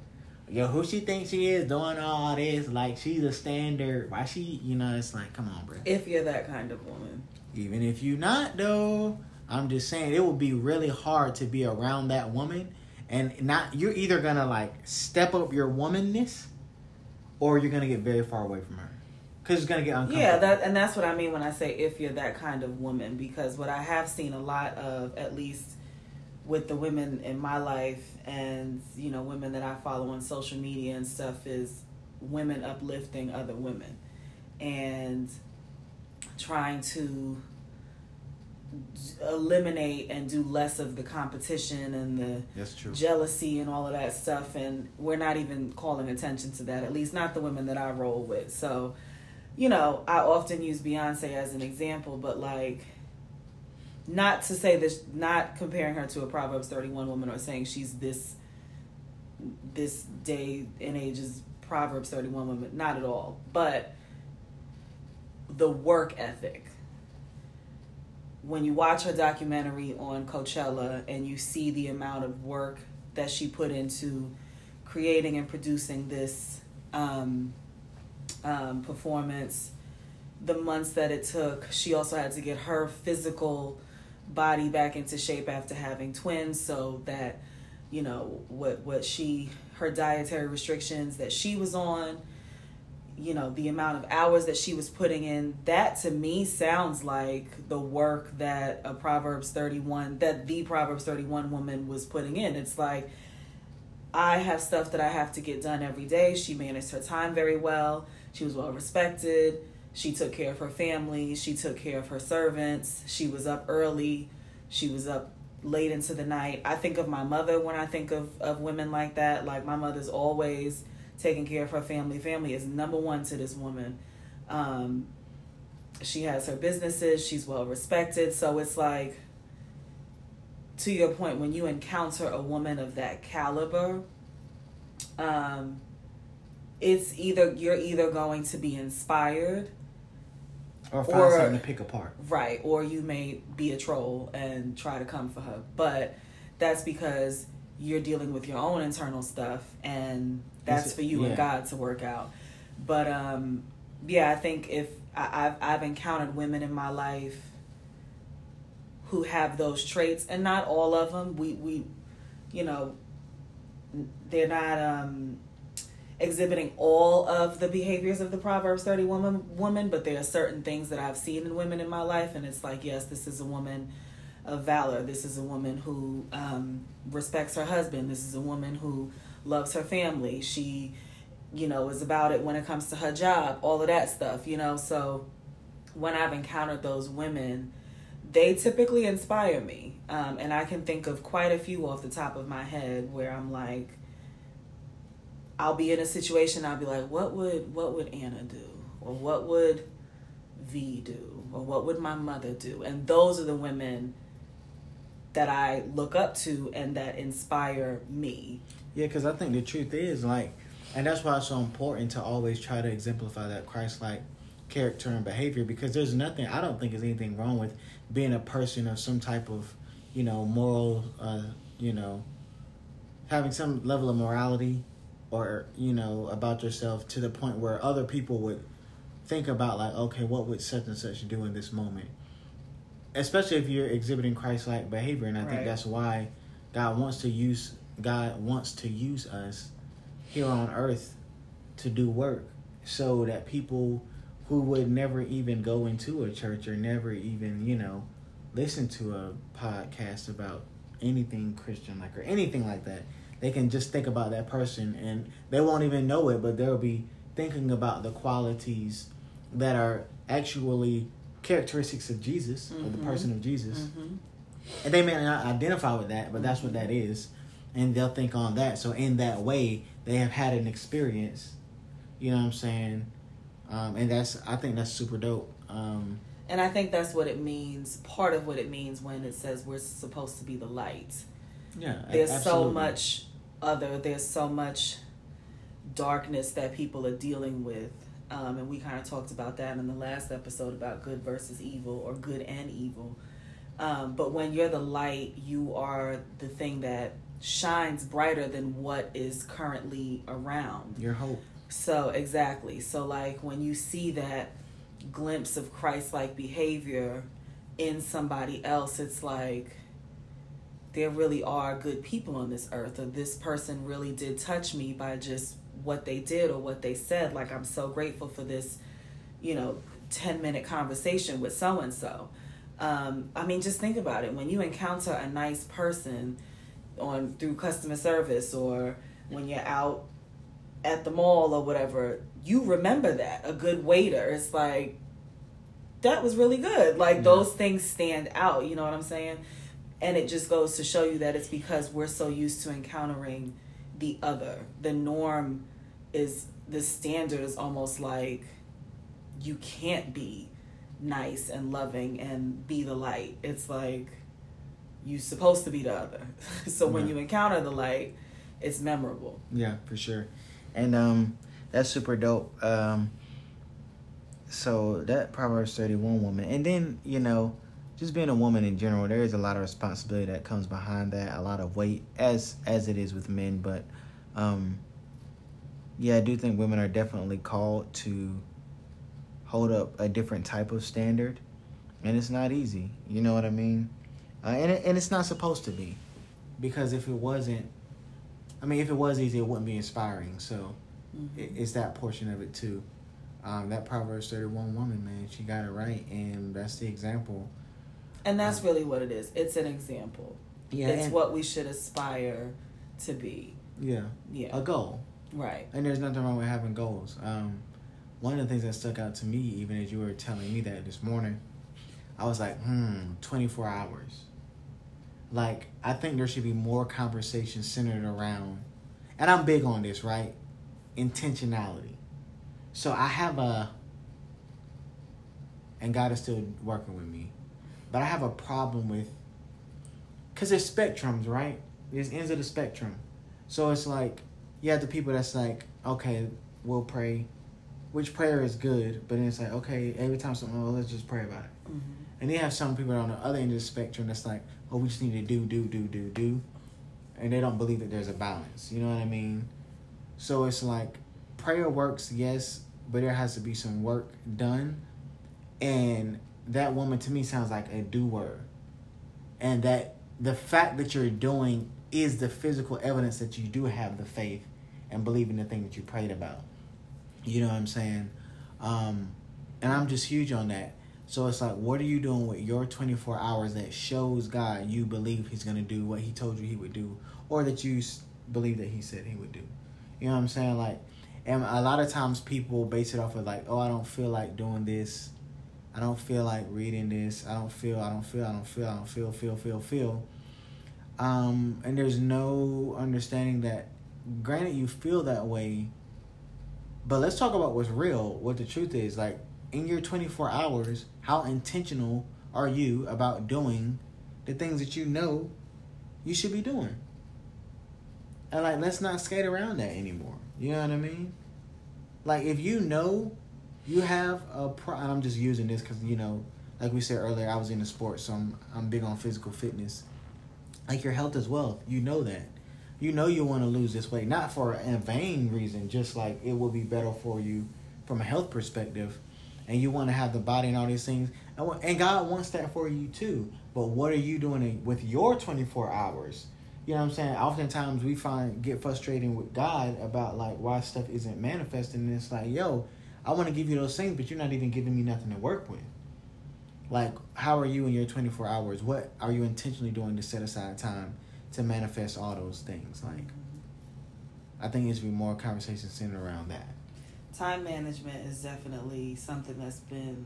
yo, who she thinks she is doing all this? Like she's a standard. Why she? You know, it's like, come on, bro. If you're that kind of woman, Even if you're not though, I'm just saying it would be really hard to be around that woman, and not you're either gonna like step up your womanness, or you're gonna get very far away from her, because it's gonna get uncomfortable. yeah, that and that's what I mean when I say if you're that kind of woman. Because what I have seen a lot of, at least with the women in my life, and you know, women that I follow on social media and stuff, is women uplifting other women and trying to eliminate and do less of the competition and the jealousy and all of that stuff. And we're not even calling attention to that at least not the women that i roll with. So you know i often use beyonce as an example but like not to say this not comparing her to a proverbs 31 woman or saying she's this this day and age's proverbs 31 woman. Not at all. But the work ethic. When you watch her documentary on Coachella and you see the amount of work that she put into creating and producing this um, um, performance, the months that it took, she also had to get her physical body back into shape after having twins, so that you know what what she her dietary restrictions that she was on you know the amount of hours that she was putting in that to me sounds like the work that a proverbs 31 that the proverbs 31 woman was putting in. It's like i have stuff that i have to get done every day. She managed her time very well. She was well respected she took care of her family she took care of her servants she was up early she was up late into the night i think of my mother when i think of, of women like that like my mother's always taking care of her family. Family is number one to this woman. Um, she has her businesses, she's well respected. So it's like, to your point, when you encounter a woman of that caliber, um, it's either you're either going to be inspired or find or- something to pick apart. Right, or you may be a troll and try to come for her. But that's because you're dealing with your own internal stuff and that's for you yeah. and God to work out. But um yeah, I think if I, I've I've encountered women in my life who have those traits and not all of them. We we you know they're not um exhibiting all of the behaviors of the Proverbs 30 woman, woman, but there are certain things that I've seen in women in my life, and it's like, yes, this is a woman of valor. This is a woman who um, respects her husband. This is a woman who loves her family. She, you know, is about it when it comes to her job, all of that stuff, you know. So when I've encountered those women, they typically inspire me. Um, and I can think of quite a few off the top of my head where I'm like, I'll be in a situation. I'll be like, what would what would Anna do, or what would V do, or what would my mother do? And those are the women that I look up to and that inspire me. Yeah, because I think the truth is like, and that's why it's so important to always try to exemplify that Christ-like character and behavior. Because there's nothing I don't think there's anything wrong with being a person of some type of, you know, moral, uh, you know, having some level of morality, or you know, about yourself to the point where other people would think about like, okay, what would such and such do in this moment? Especially if you're exhibiting Christ-like behavior, and I Right. think that's why God wants to use God wants to use us here on earth to do work so that people who would never even go into a church or never even, you know, listen to a podcast about anything Christian like or anything like that, they can just think about that person and they won't even know it, but they'll be thinking about the qualities that are actually characteristics of Jesus or the Mhm. person of Jesus Mm-hmm. and they may not identify with that, but that's what that is, and they'll think on that. So in that way, they have had an experience. You know what I'm saying? Um, and that's I think that's super dope. Um, And I think that's what it means. Part of what it means when it says we're supposed to be the light. yeah, there's so much other there's so much darkness that people are dealing with um, and we kind of talked about that in the last episode about good versus evil or good and evil Um, but when you're the light, you are the thing that shines brighter than what is currently around. Your hope. So, exactly. So, like, when you see that glimpse of Christ like behavior in somebody else, it's like there really are good people on this earth, or this person really did touch me by just what they did or what they said. Like, I'm so grateful for this, you know, 10 minute conversation with so and so. I mean, just think about it. When you encounter a nice person on through customer service or when you're out at the mall or whatever, you remember that. A good waiter, it's like that was really good. Like Yeah. those things stand out, you know what I'm saying? And it just goes to show you that it's because we're so used to encountering the other. The norm is the standard is almost like you can't be nice and loving and be the light. It's like you're supposed to be the other. so when Yeah. you encounter the light, it's memorable. Yeah, for sure. And um that's super dope. Um so that Proverbs 31 woman. And then, you know, just being a woman in general, there is a lot of responsibility that comes behind that, a lot of weight as as it is with men, but um yeah, I do think women are definitely called to hold up a different type of standard, and it's not easy. You know what I mean? Uh, and it, and it's not supposed to be, because if it wasn't, I mean, if it was easy, it wouldn't be inspiring. So it, it's that portion of it too. Um, that Proverbs thirty one woman, man, she got it right, and that's the example. And that's really what it is. It's an example. Yeah, it's what we should aspire to be. yeah, Yeah. a goal. Right. And there's nothing wrong with having goals. Um, one of the things that stuck out to me, even as you were telling me that this morning, I was like, hmm, 24 hours. Like, I think there should be more conversation centered around, and I'm big on this, right? Intentionality. So I have a, and God is still working with me, but I have a problem with, because there's spectrums, right? There's ends of the spectrum. So it's like, you have the people that's like, okay, we'll pray, which prayer is good, but then it's like, okay, every time something, oh, let's just pray about it. Mm-hmm. And then you have some people on the other end of the spectrum that's like, oh, we just need to do, do, do, do, do. And they don't believe that there's a balance. You know what I mean? So it's like, prayer works, yes, but there has to be some work done. And that woman to me sounds like a doer. And that the fact that you're doing is the physical evidence that you do have the faith and believe in the thing that you prayed about. You know what I'm saying? Um, and I'm just huge on that. So it's like, what are you doing with your 24 hours that shows God you believe He's going to do what He told you He would do, or that you believe that He said He would do? You know what I'm saying? Like, and a lot of times people base it off of like, oh, I don't feel like doing this. I don't feel like reading this. I don't feel, I don't feel, I don't feel, I don't feel, feel, feel, feel. Um, and there's no understanding that, granted, you feel that way, but let's talk about what's real, what the truth is. Like, in your 24 hours, how intentional are you about doing the things that you know you should be doing? And, like, let's not skate around that anymore. You know what I mean? Like, if you know you have a pro, I'm just using this because, you know, like we said earlier, I was into sports, so I'm, I'm big on physical fitness. Like, your health as well, You know that. You know you want to lose this weight not for a vain reason just like it will be better for you from a health perspective. And you want to have the body and all these things. And, and god wants that for you too. But what are you doing with your 24 hours? You know what i'm saying? Oftentimes we find get frustrated with god about like why stuff isn't manifesting and it's like yo i want to give you those things but you're not even giving me nothing to work with. Like how are you in your 24 hours? What are you intentionally doing to set aside time to manifest all those things? Like i think it be more conversation centered around that. Time management is definitely something that's been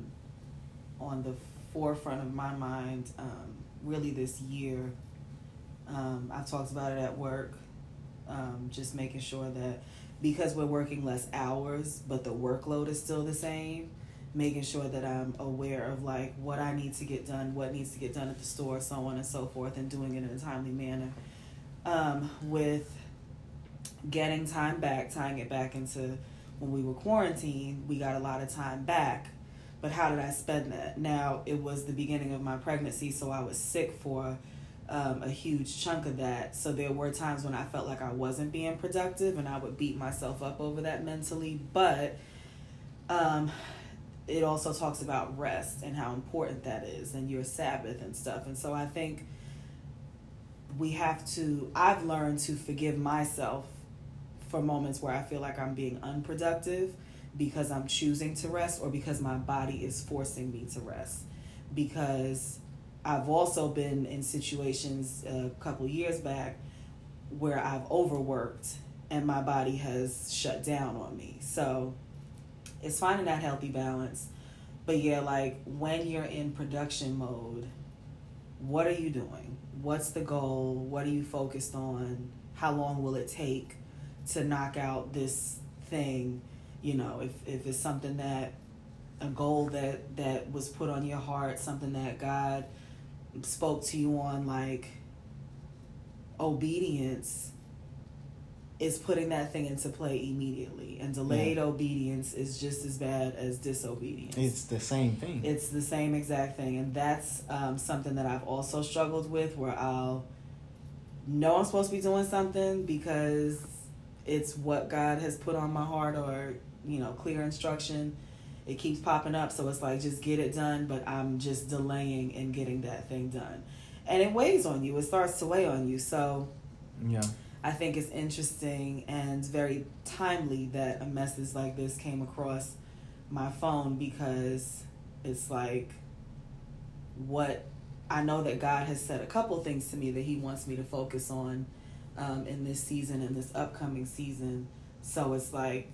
on the forefront of my mind um, really this year. Um, I've talked about it at work, um, just making sure that because we're working less hours, but the workload is still the same, making sure that I'm aware of like what I need to get done, what needs to get done at the store, so on and so forth, and doing it in a timely manner. Um, with getting time back, tying it back into when we were quarantined, we got a lot of time back. But how did I spend that? Now, it was the beginning of my pregnancy, so I was sick for um, a huge chunk of that. So there were times when I felt like I wasn't being productive and I would beat myself up over that mentally. But um, it also talks about rest and how important that is and your Sabbath and stuff. And so I think we have to, I've learned to forgive myself for moments where I feel like I'm being unproductive because I'm choosing to rest or because my body is forcing me to rest. Because I've also been in situations a couple years back where I've overworked and my body has shut down on me. So it's finding that healthy balance. But yeah, like when you're in production mode, what are you doing? What's the goal? What are you focused on? How long will it take to knock out this thing? You know, if, if it's something that a goal that that was put on your heart, something that God spoke to you on like obedience is putting that thing into play immediately. And delayed yeah. obedience is just as bad as disobedience. It's the same thing. It's the same exact thing. And that's um, something that i've also struggled with where i'll know i'm supposed to be doing something because it's what god has put on my heart or you know clear instruction it keeps popping up so it's like just get it done but i'm just delaying in getting that thing done. And it weighs on you. It starts to weigh on you. So yeah. I think it's interesting and very timely that a message like this came across my phone because it's like what i know that god has said a couple things to me that he wants me to focus on um, in this season in this upcoming season. So it's like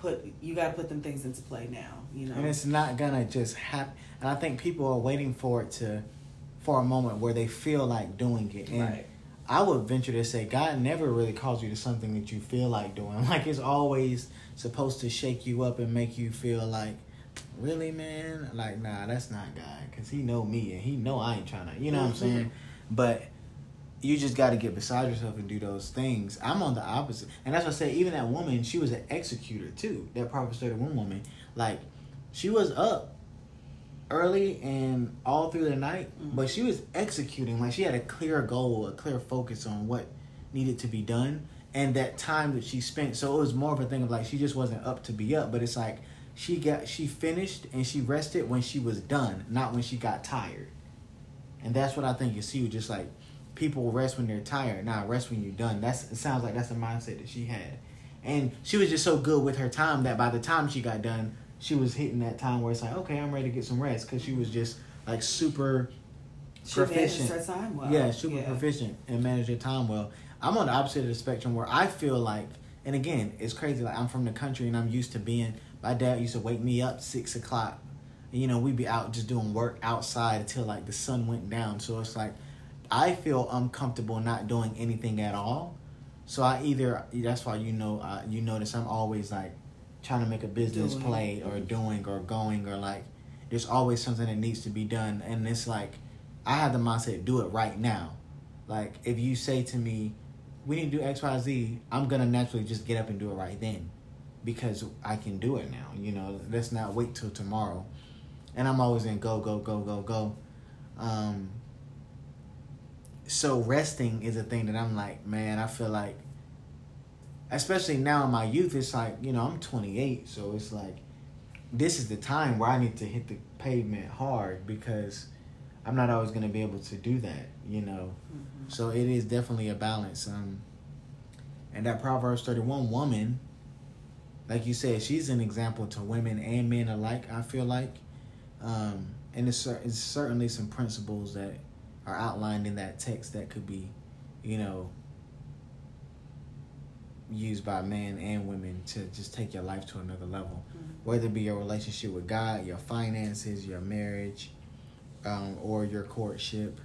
put you got to put them things into play now you know and it's not gonna just happen and i think people are waiting for it to for a moment where they feel like doing it and right. i would venture to say god never really calls you to something that you feel like doing like it's always supposed to shake you up and make you feel like really man like nah that's not god because he know me and he know i ain't trying to you know mm-hmm. what i'm saying mm-hmm. but you just got to get beside yourself and do those things. I'm on the opposite, and that's what I say. Even that woman, she was an executor too. That Proverbs 31 woman, like, she was up early and all through the night, mm-hmm. but she was executing. Like she had a clear goal, a clear focus on what needed to be done, and that time that she spent. So it was more of a thing of like she just wasn't up to be up, but it's like she got she finished and she rested when she was done, not when she got tired. And that's what I think you see, just like people rest when they're tired. Now rest when you're done. That's it sounds like that's the mindset that she had. And she was just so good with her time that by the time she got done, she was hitting that time where it's like, okay, I'm ready to get some rest because she was just like super she proficient. Her time well. Yeah, super yeah. proficient and managed her time well. I'm on the opposite of the spectrum where I feel like, and again, it's crazy. Like I'm from the country and I'm used to being. My dad used to wake me up six o'clock. And, you know, we'd be out just doing work outside until like the sun went down. So it's like I feel uncomfortable not doing anything at all. So I either that's why you know uh, you notice I'm always like trying to make a business doing. play or doing or going or like there's always something that needs to be done and it's like I have the mindset do it right now. Like if you say to me, we need to do X Y Z, I'm gonna naturally just get up and do it right then because I can do it now. You know, let's not wait till tomorrow. And I'm always in go go go go go. Um, so resting is a thing that I'm like, man, I feel like especially now in my youth, it's like, you know, I'm 28, so it's like this is the time where I need to hit the pavement hard because I'm not always going to be able to do that, you know. Mm-hmm. So it is definitely a balance. Um, and that Proverbs 31 woman, like you said, she's an example to women and men alike, I feel like. Um, and it's, it's certainly some principles that are outlined in that text that could be, you know, used by men and women to just take your life to another level. Mm-hmm. Whether it be your relationship with God, your finances, your marriage, um, or your courtship,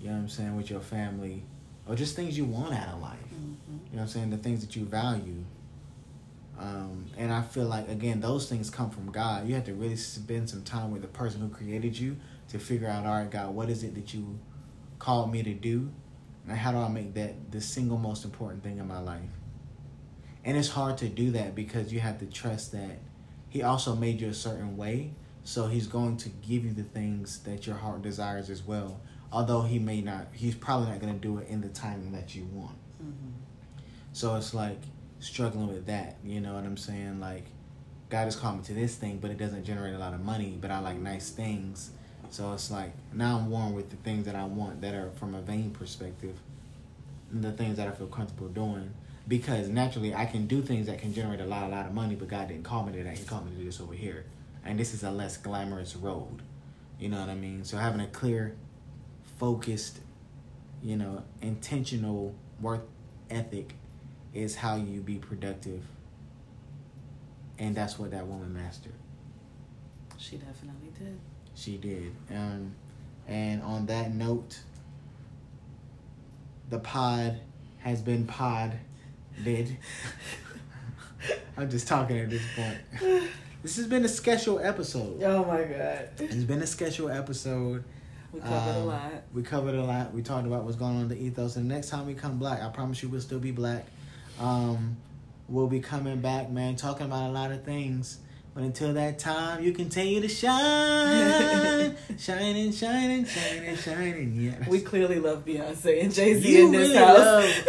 you know what I'm saying, with your family, or just things you want out of life. Mm-hmm. You know what I'm saying? The things that you value. Um, and I feel like, again, those things come from God. You have to really spend some time with the person who created you to figure out, all right, God, what is it that you called me to do? And how do I make that the single most important thing in my life? And it's hard to do that because you have to trust that He also made you a certain way. So he's going to give you the things that your heart desires as well. Although he may not, he's probably not going to do it in the timing that you want. Mm-hmm. So it's like struggling with that. You know what I'm saying? Like, God has called me to this thing, but it doesn't generate a lot of money. But I like nice things. So it's like now I'm warm with the things that I want that are from a vain perspective, and the things that I feel comfortable doing. Because naturally, I can do things that can generate a lot, a lot of money, but God didn't call me to that. He called me to do this over here, and this is a less glamorous road. You know what I mean? So having a clear, focused, you know, intentional work ethic is how you be productive. And that's what that woman mastered. She definitely did. She did. Um, and on that note, the pod has been pod did. I'm just talking at this point. This has been a special episode. Oh my god. It's been a special episode. We covered a Um, lot. We covered a lot. We talked about what's going on in the ethos. And the next time we come black, I promise you we'll still be black. Um, we'll be coming back, man, talking about a lot of things. But until that time, you continue to shine, shining, shining, shining, shining. Yeah, We clearly love Beyonce and Jay Z in this really house. love-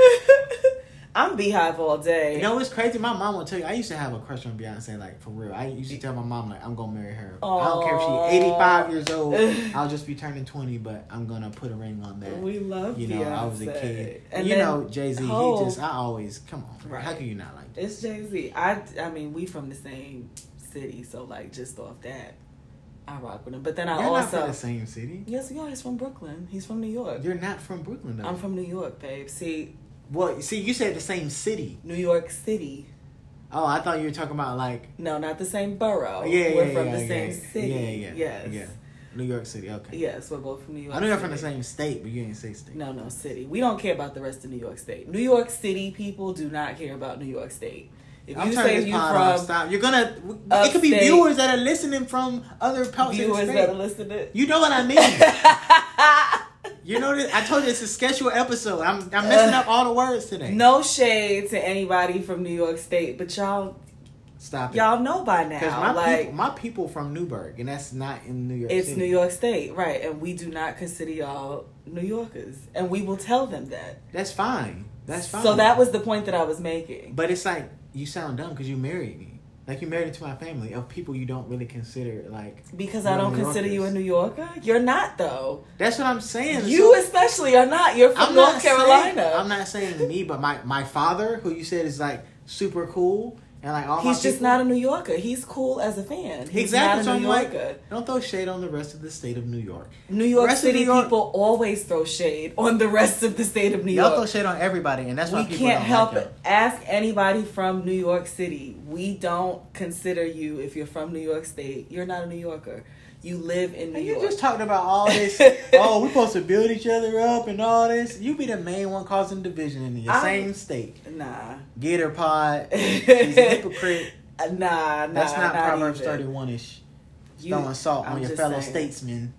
I'm BeyHive all day. You know what's crazy? My mom will tell you. I used to have a crush on Beyonce, like for real. I used to tell my mom like I'm gonna marry her. I don't care if she's 85 years old. I'll just be turning 20, but I'm gonna put a ring on that. we love You know, Beyonce. I was a kid. And you know, Jay Z. He just, I always come on. Right. How can you not like that? It's Jay Z. I I mean, we from the same city, so like just off that, I rock with him. But then I You're not from also the same city. yes, we are. He's from Brooklyn. He's from New York. You're not from Brooklyn, though. I'm from New York, babe. See, Well, see, you said the same city. New York City. Oh, I thought you were talking about like. No, not the same borough. yeah, yeah, we're yeah, from yeah, the yeah, same city. Yeah, yeah, Yes. yeah. New York City. Okay. Yes, we're both from New York. I know you're from the same state, but you didn't say state. No, no, city. We don't care about the rest of New York State. New York City people do not care about New York State. If I'm you turning say this you pod off. from Stop. You're gonna. It could be viewers that are listening from other parts of the viewers state. that are listening, You know what I mean. you know this. I told you it's a skecial episode. I'm I'm messing up all the words today. no shade to anybody from New York State, but y'all Stop it. y'all know by Because now, my like people, my people from Newburgh, and that's not in New York. it's City. New York State, right? And we do not consider y'all New Yorkers, and we will tell them that. That's fine. That's fine. So that was the point that I was making. But it's like you sound dumb because you married me. Like you married into my family of people you don't really consider like. Because I don't New consider you a New Yorker. You're not though. That's what I'm saying. You So- especially are not. You're from I'm North Carolina. Saying, I'm not saying me, but my my father, who you said is like super cool and like all my He's just people- not a New Yorker. He's cool as a fan. He's Exactly. So not a I'm New like, don't throw shade on the rest of the state of New York. New York City New York- people always throw shade on the rest of the state of New York. Y'all throw shade on everybody, and that's why We people can't don't help like it. Ask anybody from New York City. We don't consider you if you're from New York State. You're not a New Yorker. You live in New And you York. just talked about all this. oh, we're supposed to build each other up and all this. You be the main one causing division in the same state. nah. Gator pod. He's a hypocrite. Nah, nah. That's not, Proverbs 31 ish. You- Throwing salt I'm on your fellow saying. statesmen.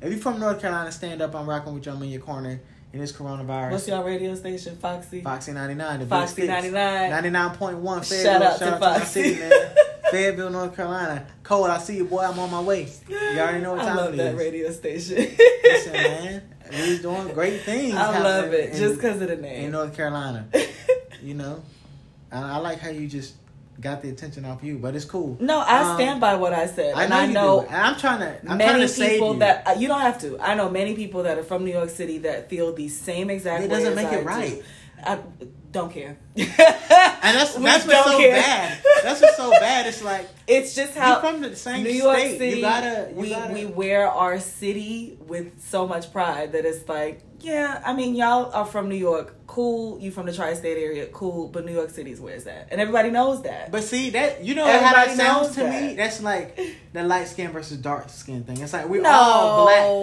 If you're from North Carolina, stand up. I'm rocking with you. I'm in your corner in this coronavirus. What's your radio station, Foxy? Foxy 99. The Foxy 99. 99.1. Fayetteville. Shout out to my Foxy. city, man. Fayetteville, North Carolina. Cole, I see you, boy. I'm on my way. You already know what time I love it that is. radio station. Listen, man. We're doing great things. I love it in- just because of the name in. North Carolina. You know, and I like how you just got the attention off you, but it's cool. no, I Um, stand by what I said, I know I know do. I'm trying to. I'm trying many to save people you. that uh, you don't have to. I know many people that are from New York City that feel the same exact. It doesn't make I it do. right. I don't care. And that's We that's what's so care. bad. That's what's so bad. It's like It's just how from the same New York state. City. you gotta. You we gotta, we wear our city with so much pride that it's like, yeah. I mean, y'all are from New York, cool. You from the tri-state area, cool. But New York City's where's that, and everybody knows that. But see that you know how that sounds to me. That's like the light skin versus dark skin thing. It's like we're No. all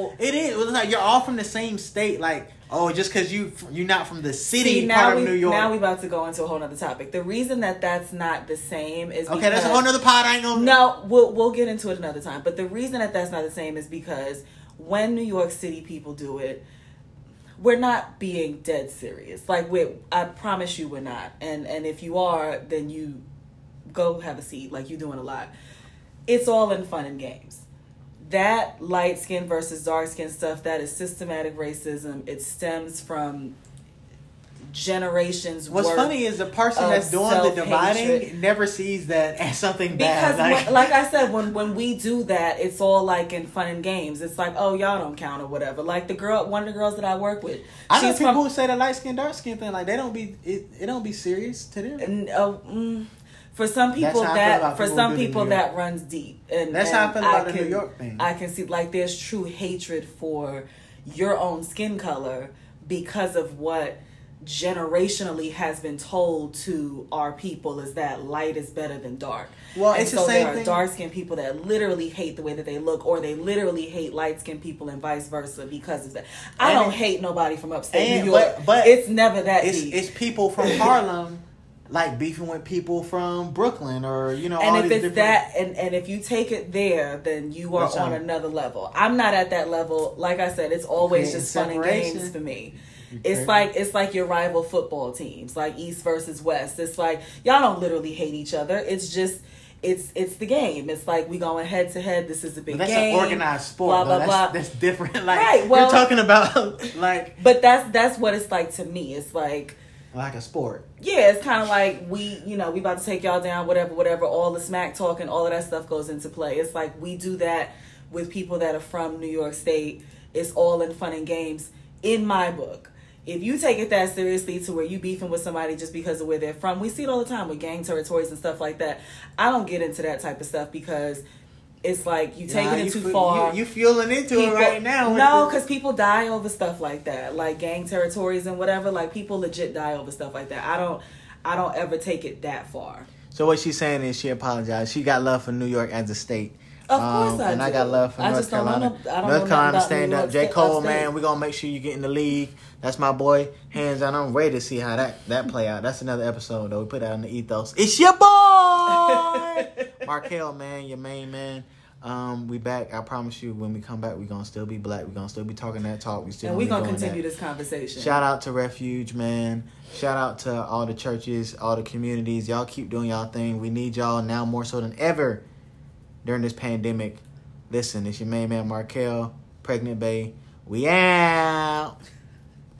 black. It is. It's like you're all from the same state. Like oh, just because you you're not from the city See, now part we of New York. now we about to go into a whole other topic. The reason that that's not the same is okay, that's a whole other pod. I ain't gonna. No, we'll we'll get into it another time. But the reason that that's not the same is because when New York City people do it, we're not being dead serious. Like we, I promise you, we're not. And and if you are, then you go have a seat. Like you're doing a lot. It's all in fun and games. That light skin versus dark skin stuff that is systematic racism. It stems from generations. What's funny is the person that's doing the dividing never sees that as something because bad. when, like I said, when when we do that, it's all like in fun and games. It's like, oh, y'all don't count or whatever. Like the girl, one of the girls that I work with, I know people from who say the light skin, dark skin thing, like they don't be it, it don't be serious to them. And, uh, mm, for some people I that for people some the people that runs deep and That's and how I feel about the New can- York thing. I can see like there's true hatred for your own skin color because of what generationally has been told to our people is that light is better than dark. Well, And it's the same there are thing- dark skinned people that literally hate the way that they look or they literally hate light skinned people and vice versa because of that. I And don't it- hate nobody from upstate New York. but- but it's never that It's deep. it's people from Harlem like beefing with people from Brooklyn or you know all and if it's different. that and, and if you take it there then you are That's on another level. I'm not at that level. Like i said it's always just fun and games for me. It's like it's like your rival football teams like east versus west. It's like y'all don't literally hate each other. It's just it's it's the game. It's like we going head to head. This is a big that's game. an organized sport. blah blah that's, blah. that's different. Like Right, well- you're talking about like but that's that's what it's like to me. It's like like a sport. yeah, it's kind of like we, you know, we about to take y'all down, whatever, whatever. All the smack talking, all of that stuff goes into play. It's like we do that with people that are from New York State. It's all in fun and games. In my book, if you take it that seriously to where you beefing with somebody just because of where they're from, we see it all the time with gang territories and stuff like that. I don't get into that type of stuff because it's like you taking Nah, it you too fe- far. You, you fueling into it right now. No, because people die over stuff like that, like gang territories and whatever. Like people legit die over stuff like that. I don't, I don't ever take it that far. So what she's saying is she apologized. She got love for New York as a state. Of course um, I and I got love for I North just don't know Carolina. no- I don't know North Carolina stand up. J. Cole, man, we're gonna make sure you get in the league. That's my boy. Hands on. I'm ready to see how that that play out. That's another episode though. We put that on the ethos. It's your boy, Markel, man, your main man. Um, we back. I promise you, when we come back, we gonna still be black. We gonna still be talking that talk. We still and we're gonna gonna be doing continue that. this conversation. Shout out to Refuge, man. Shout out to all the churches, all the communities. Y'all keep doing y'all thing. We need y'all now more so than ever during this pandemic. Listen, it's your main man Markel, Pregnant Bae. We out.